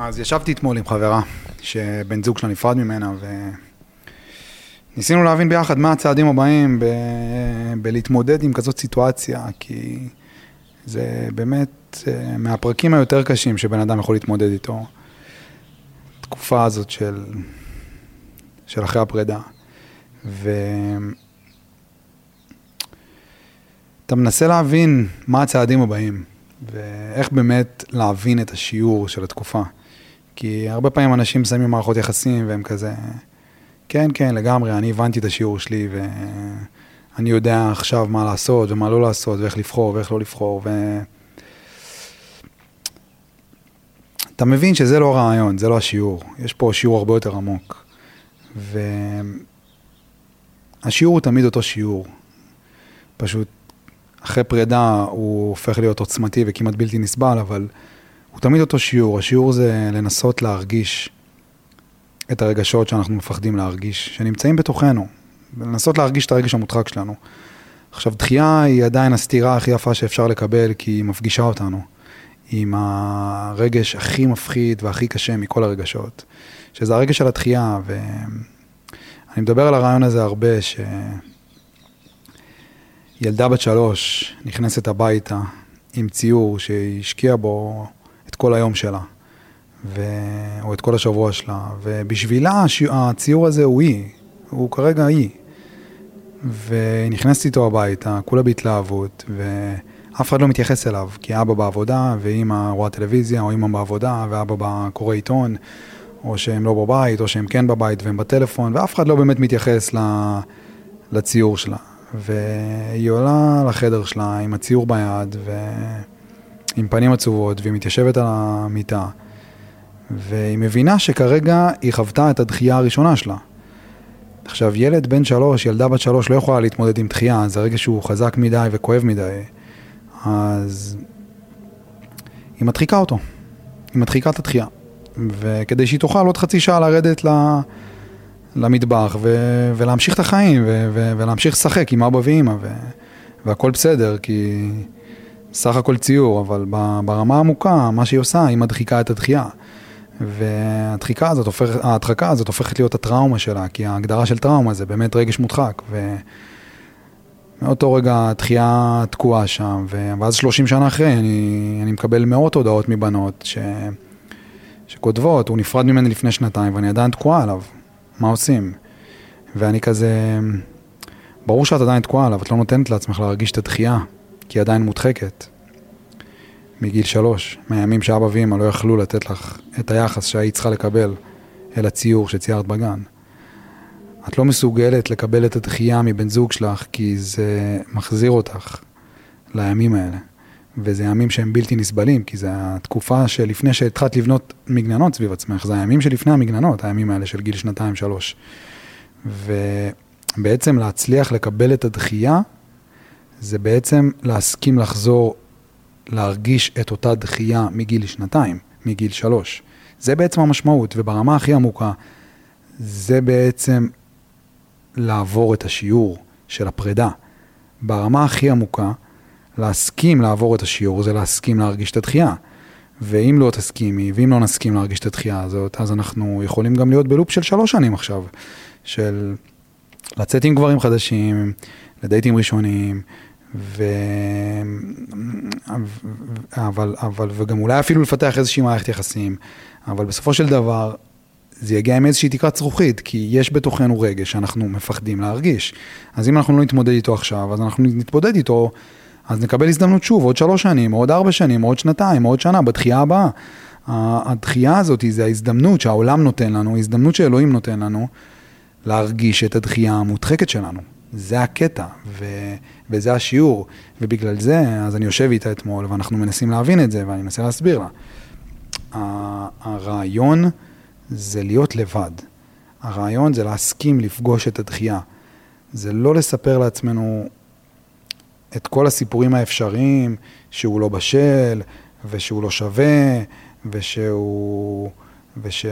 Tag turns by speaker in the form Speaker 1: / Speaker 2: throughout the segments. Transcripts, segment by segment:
Speaker 1: אז ישבתי אתמול עם חברה, שבן זוג שלה נפרד ממנה, וניסינו להבין ביחד מה הצעדים הבאים ב... בלהתמודד עם כזאת סיטואציה, כי זה באמת אה, מהפרקים היותר קשים שבן אדם יכול להתמודד איתו. התקופה הזאת של, של אחרי הפרידה. ואתה מנסה להבין מה הצעדים הבאים, ואיך באמת להבין את השיעור של התקופה. כי הרבה פעמים אנשים מסיימים מערכות יחסים והם כזה, כן, כן, לגמרי, אני הבנתי את השיעור שלי ואני יודע עכשיו מה לעשות ומה לא לעשות ואיך לבחור ואיך לא לבחור ו... אתה מבין שזה לא רעיון, זה לא השיעור. יש פה שיעור הרבה יותר עמוק. והשיעור הוא תמיד אותו שיעור. פשוט אחרי פרידה הוא הופך להיות עוצמתי וכמעט בלתי נסבל, אבל הוא תמיד אותו שיעור. השיעור זה לנסות להרגיש את הרגשות שאנחנו מפחדים להרגיש, שנמצאים בתוכנו, לנסות להרגיש את הרגש המודחק שלנו. עכשיו, דחייה היא עדיין הסתירה הכי יפה שאפשר לקבל, כי היא מפגישה אותנו עם הרגש הכי מפחיד והכי קשה מכל הרגשות, שזה הרגש של התחייה, ואני מדבר על הרעיון הזה הרבה, שילדה בת שלוש נכנסת הביתה עם ציור שהיא השקיעה בו את כל היום שלה, ו... או את כל השבוע שלה, ובשבילה הציור הזה הוא היא, הוא כרגע היא. ונכנסת איתו הביתה, כולה בהתלהבות, ואף אחד לא מתייחס אליו, כי אבא בעבודה, ואימא רואה טלוויזיה, או אימא בעבודה, ואבא קורא עיתון, או שהם לא בבית, או שהם כן בבית והם בטלפון, ואף אחד לא באמת מתייחס לציור שלה. והיא עולה לחדר שלה עם הציור ביד, ו... עם פנים עצובות, והיא מתיישבת על המיטה, והיא מבינה שכרגע היא חוותה את הדחייה הראשונה שלה. עכשיו, ילד בן שלוש, ילדה בת שלוש, לא יכולה להתמודד עם דחייה, זה רגע שהוא חזק מדי וכואב מדי, אז היא מדחיקה אותו, היא מדחיקה את הדחייה. וכדי שהיא תוכל עוד חצי שעה לרדת ל... למטבח ו- ולהמשיך את החיים ו- ו- ולהמשיך לשחק עם אבא ואימא ו- והכל בסדר, כי סך הכל ציור, אבל ברמה העמוקה, מה שהיא עושה, היא מדחיקה את הדחייה. והדחיקה הזאת, הופכת, ההדחקה הזאת הופכת להיות הטראומה שלה, כי ההגדרה של טראומה זה באמת רגש מודחק. ומאותו רגע הדחייה תקועה שם, ואז 30 שנה אחרי אני, אני מקבל מאות הודעות מבנות ש... שכותבות, הוא נפרד ממני לפני שנתיים ואני עדיין תקועה עליו, מה עושים? ואני כזה, ברור שאת עדיין תקועה עליו, את לא נותנת לעצמך להרגיש את הדחייה, כי היא עדיין מודחקת. מגיל שלוש, מהימים שאבא ואמא לא יכלו לתת לך את היחס שהיית צריכה לקבל אל הציור שציירת בגן. את לא מסוגלת לקבל את הדחייה מבן זוג שלך כי זה מחזיר אותך לימים האלה. וזה ימים שהם בלתי נסבלים, כי זה התקופה שלפני שהתחלת לבנות מגננות סביב עצמך, זה הימים שלפני המגננות, הימים האלה של גיל שנתיים, שלוש. ובעצם להצליח לקבל את הדחייה זה בעצם להסכים לחזור להרגיש את אותה דחייה מגיל שנתיים, מגיל שלוש. זה בעצם המשמעות, וברמה הכי עמוקה, זה בעצם לעבור את השיעור של הפרידה. ברמה הכי עמוקה, להסכים לעבור את השיעור זה להסכים להרגיש את הדחייה. ואם לא תסכימי, ואם לא נסכים להרגיש את הדחייה הזאת, אז אנחנו יכולים גם להיות בלופ של שלוש שנים עכשיו, של לצאת עם גברים חדשים, לדייטים ראשונים, ו... אבל, אבל, וגם אולי אפילו לפתח איזושהי מערכת יחסים, אבל בסופו של דבר, זה יגיע עם איזושהי תקרת זכוכית, כי יש בתוכנו רגש שאנחנו מפחדים להרגיש. אז אם אנחנו לא נתמודד איתו עכשיו, אז אנחנו נתמודד איתו, אז נקבל הזדמנות שוב, עוד שלוש שנים, עוד ארבע שנים, עוד שנתיים, עוד שנה, בתחייה הבאה. הדחייה הזאת זה ההזדמנות שהעולם נותן לנו, ההזדמנות שאלוהים נותן לנו, להרגיש את הדחייה המודחקת שלנו. זה הקטע, ו... וזה השיעור, ובגלל זה, אז אני יושב איתה אתמול, ואנחנו מנסים להבין את זה, ואני מנסה להסביר לה. הרעיון זה להיות לבד. הרעיון זה להסכים לפגוש את הדחייה. זה לא לספר לעצמנו את כל הסיפורים האפשריים, שהוא לא בשל, ושהוא לא שווה, ושהוא... וש...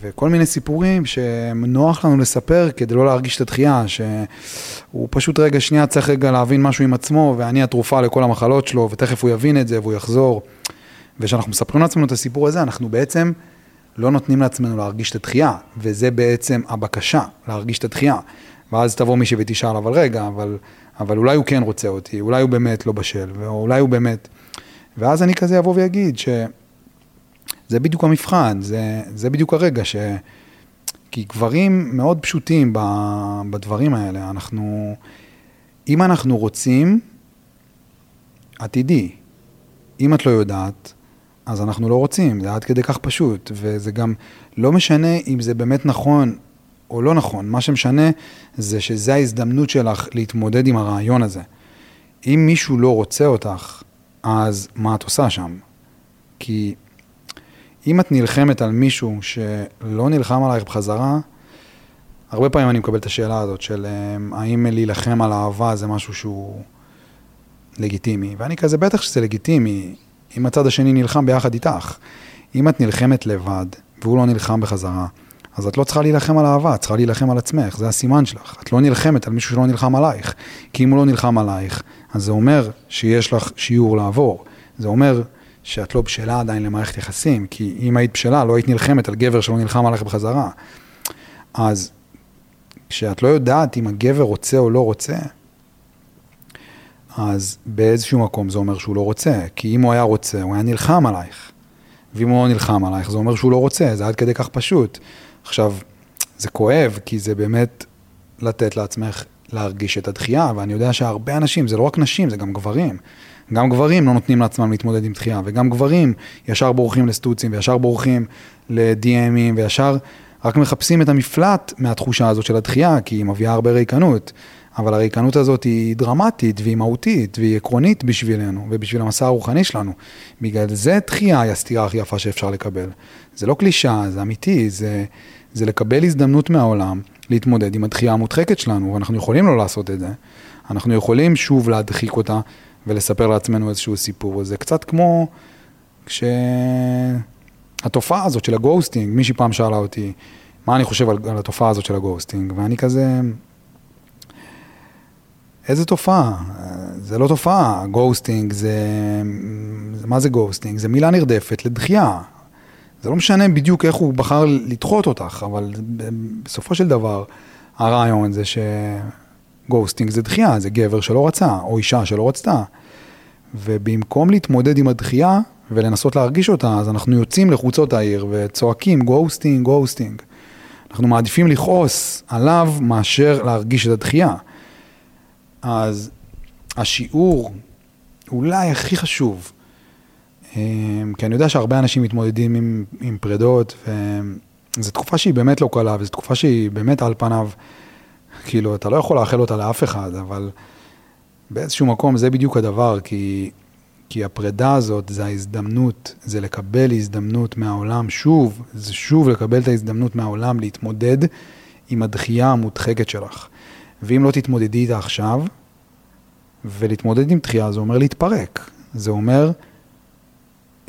Speaker 1: וכל מיני סיפורים שנוח לנו לספר כדי לא להרגיש את התחייה, שהוא פשוט רגע שנייה צריך רגע להבין משהו עם עצמו, ואני התרופה לכל המחלות שלו, ותכף הוא יבין את זה והוא יחזור. וכשאנחנו מספרים לעצמנו את הסיפור הזה, אנחנו בעצם לא נותנים לעצמנו להרגיש את התחייה, וזה בעצם הבקשה, להרגיש את התחייה. ואז תבוא מישהי ותשאל, אבל רגע, אבל, אבל אולי הוא כן רוצה אותי, אולי הוא באמת לא בשל, או אולי הוא באמת... ואז אני כזה אבוא ואגיד שזה בדיוק המבחן, זה, זה בדיוק הרגע ש... כי גברים מאוד פשוטים בדברים האלה, אנחנו... אם אנחנו רוצים, עתידי. אם את לא יודעת, אז אנחנו לא רוצים, זה עד כדי כך פשוט, וזה גם לא משנה אם זה באמת נכון או לא נכון, מה שמשנה זה שזה ההזדמנות שלך להתמודד עם הרעיון הזה. אם מישהו לא רוצה אותך, אז מה את עושה שם? כי אם את נלחמת על מישהו שלא נלחם עלייך בחזרה, הרבה פעמים אני מקבל את השאלה הזאת של אמ, האם להילחם על אהבה זה משהו שהוא לגיטימי, ואני כזה, בטח שזה לגיטימי, אם הצד השני נלחם ביחד איתך. אם את נלחמת לבד, והוא לא נלחם בחזרה, אז את לא צריכה להילחם על אהבה, את צריכה להילחם על עצמך, זה הסימן שלך. את לא נלחמת על מישהו שלא נלחם עלייך. כי אם הוא לא נלחם עלייך, אז זה אומר שיש לך שיעור לעבור. זה אומר שאת לא בשלה עדיין למערכת יחסים, כי אם היית בשלה, לא היית נלחמת על גבר שלא נלחם עלייך בחזרה. אז כשאת לא יודעת אם הגבר רוצה או לא רוצה, אז באיזשהו מקום זה אומר שהוא לא רוצה, כי אם הוא היה רוצה, הוא היה נלחם עלייך. ואם הוא לא נלחם עלייך, זה אומר שהוא לא רוצה, זה עד כדי כך פשוט. עכשיו, זה כואב, כי זה באמת לתת לעצמך להרגיש את הדחייה, ואני יודע שהרבה אנשים, זה לא רק נשים, זה גם גברים. גם גברים לא נותנים לעצמם להתמודד עם דחייה, וגם גברים ישר בורחים לסטוצים, וישר בורחים ל-DMים, וישר רק מחפשים את המפלט מהתחושה הזאת של הדחייה, כי היא מביאה הרבה ריקנות. אבל הריקנות הזאת היא דרמטית והיא מהותית והיא עקרונית בשבילנו ובשביל המסע הרוחני שלנו. בגלל זה דחייה היא הסתירה הכי יפה שאפשר לקבל. זה לא קלישאה, זה אמיתי, זה, זה לקבל הזדמנות מהעולם להתמודד עם הדחייה המודחקת שלנו, ואנחנו יכולים לא לעשות את זה. אנחנו יכולים שוב להדחיק אותה ולספר לעצמנו איזשהו סיפור. זה קצת כמו כשהתופעה הזאת של ה ghosting, מישהי פעם שאלה אותי, מה אני חושב על, על התופעה הזאת של ה ghosting, ואני כזה... איזה תופעה? זה לא תופעה, ghosting זה... מה זה ghosting? זה מילה נרדפת לדחייה. זה לא משנה בדיוק איך הוא בחר לדחות אותך, אבל בסופו של דבר, הרעיון זה ש ghosting זה דחייה, זה גבר שלא רצה, או אישה שלא רצתה. ובמקום להתמודד עם הדחייה ולנסות להרגיש אותה, אז אנחנו יוצאים לחוצות העיר וצועקים ghosting, ghosting. אנחנו מעדיפים לכעוס עליו מאשר להרגיש את הדחייה. אז השיעור אולי הכי חשוב, אמ, כי אני יודע שהרבה אנשים מתמודדים עם, עם פרדות, וזו תקופה שהיא באמת לא קלה, וזו תקופה שהיא באמת על פניו, כאילו, אתה לא יכול לאחל אותה לאף אחד, אבל באיזשהו מקום זה בדיוק הדבר, כי, כי הפרידה הזאת זה ההזדמנות, זה לקבל הזדמנות מהעולם, שוב, זה שוב לקבל את ההזדמנות מהעולם להתמודד עם הדחייה המודחקת שלך. ואם לא תתמודדי איתה עכשיו, ולהתמודד עם דחייה זה אומר להתפרק. זה אומר,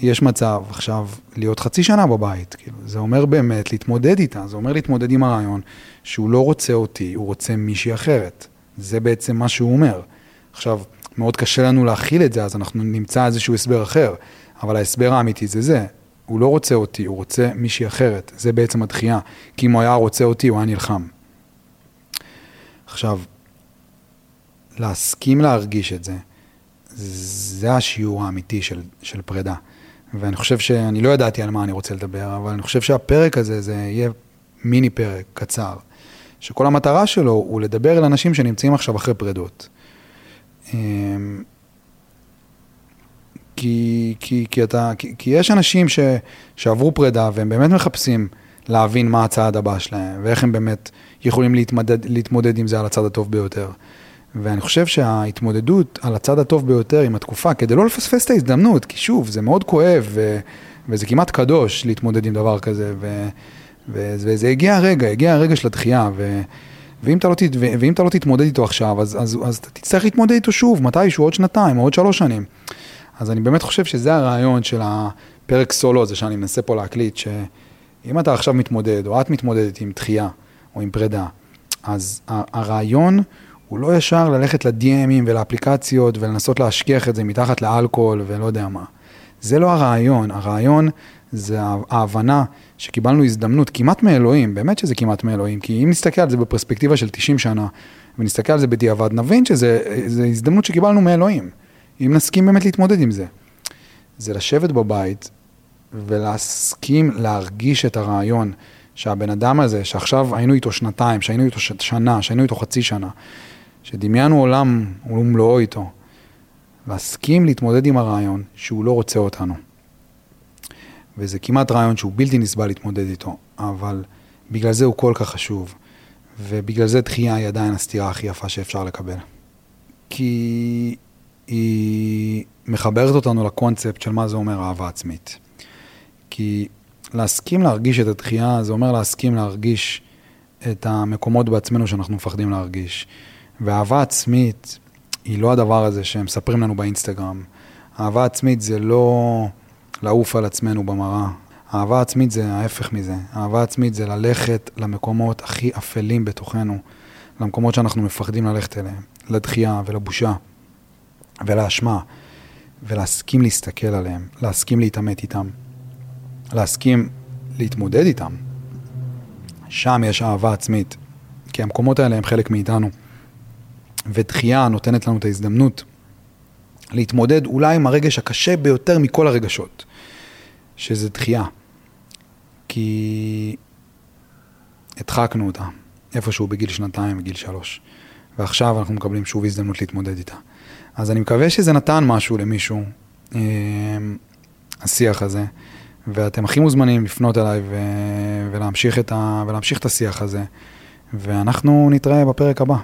Speaker 1: יש מצב עכשיו להיות חצי שנה בבית, כאילו, זה אומר באמת להתמודד איתה, זה אומר להתמודד עם הרעיון שהוא לא רוצה אותי, הוא רוצה מישהי אחרת. זה בעצם מה שהוא אומר. עכשיו, מאוד קשה לנו להכיל את זה, אז אנחנו נמצא איזשהו הסבר אחר, אבל ההסבר האמיתי זה זה. הוא לא רוצה אותי, הוא רוצה מישהי אחרת. זה בעצם הדחייה. כי אם הוא היה רוצה אותי, הוא היה נלחם. עכשיו, להסכים להרגיש את זה, זה השיעור האמיתי של, של פרידה. ואני חושב שאני לא ידעתי על מה אני רוצה לדבר, אבל אני חושב שהפרק הזה, זה יהיה מיני פרק קצר, שכל המטרה שלו הוא לדבר אל אנשים שנמצאים עכשיו אחרי פרידות. אמ, כי, כי, כי, אתה, כי, כי יש אנשים ש, שעברו פרידה והם באמת מחפשים להבין מה הצעד הבא שלהם, ואיך הם באמת יכולים להתמודד, להתמודד עם זה על הצד הטוב ביותר. ואני חושב שההתמודדות על הצד הטוב ביותר עם התקופה, כדי לא לפספס את ההזדמנות, כי שוב, זה מאוד כואב, ו, וזה כמעט קדוש להתמודד עם דבר כזה, ו, ו, וזה הגיע הרגע, הגיע הרגע של התחייה, ו, ואם, אתה לא, ואם אתה לא תתמודד איתו עכשיו, אז, אז, אז אתה תצטרך להתמודד איתו שוב, מתישהו, עוד שנתיים, עוד שלוש שנים. אז אני באמת חושב שזה הרעיון של הפרק סולו הזה שאני מנסה פה להקליט, שאם אתה עכשיו מתמודד, או את מתמודדת עם דחייה, או עם פרידה, אז הרעיון הוא לא ישר ללכת ל-DMים ולאפליקציות ולנסות להשכיח את זה מתחת לאלכוהול ולא יודע מה. זה לא הרעיון, הרעיון זה ההבנה שקיבלנו הזדמנות כמעט מאלוהים, באמת שזה כמעט מאלוהים, כי אם נסתכל על זה בפרספקטיבה של 90 שנה, ונסתכל על זה בדיעבד, נבין שזה הזדמנות שקיבלנו מאלוהים, אם נסכים באמת להתמודד עם זה. זה לשבת בבית ולהסכים להרגיש את הרעיון שהבן אדם הזה, שעכשיו היינו איתו שנתיים, שהיינו איתו שנה, שהיינו איתו חצי שנה, שדמיינו עולם ומלואו איתו, להסכים להתמודד עם הרעיון שהוא לא רוצה אותנו. וזה כמעט רעיון שהוא בלתי נסבל להתמודד איתו, אבל בגלל זה הוא כל כך חשוב, ובגלל זה דחייה היא עדיין הסתירה הכי יפה שאפשר לקבל. כי היא מחברת אותנו לקונספט של מה זה אומר אהבה עצמית. כי להסכים להרגיש את הדחייה, זה אומר להסכים להרגיש את המקומות בעצמנו שאנחנו מפחדים להרגיש. ואהבה עצמית היא לא הדבר הזה שהם מספרים לנו באינסטגרם. אהבה עצמית זה לא לעוף על עצמנו במראה. אהבה עצמית זה ההפך מזה. אהבה עצמית זה ללכת למקומות הכי אפלים בתוכנו, למקומות שאנחנו מפחדים ללכת אליהם, לדחייה ולבושה ולאשמה, ולהסכים להסתכל עליהם, להסכים להתעמת איתם, להסכים להתמודד איתם. שם יש אהבה עצמית, כי המקומות האלה הם חלק מאיתנו. ודחייה נותנת לנו את ההזדמנות להתמודד אולי עם הרגש הקשה ביותר מכל הרגשות, שזה דחייה. כי הדחקנו אותה איפשהו בגיל שנתיים, בגיל שלוש, ועכשיו אנחנו מקבלים שוב הזדמנות להתמודד איתה. אז אני מקווה שזה נתן משהו למישהו, אה, השיח הזה, ואתם הכי מוזמנים לפנות אליי ו... ולהמשיך, ה... ולהמשיך את השיח הזה, ואנחנו נתראה בפרק הבא.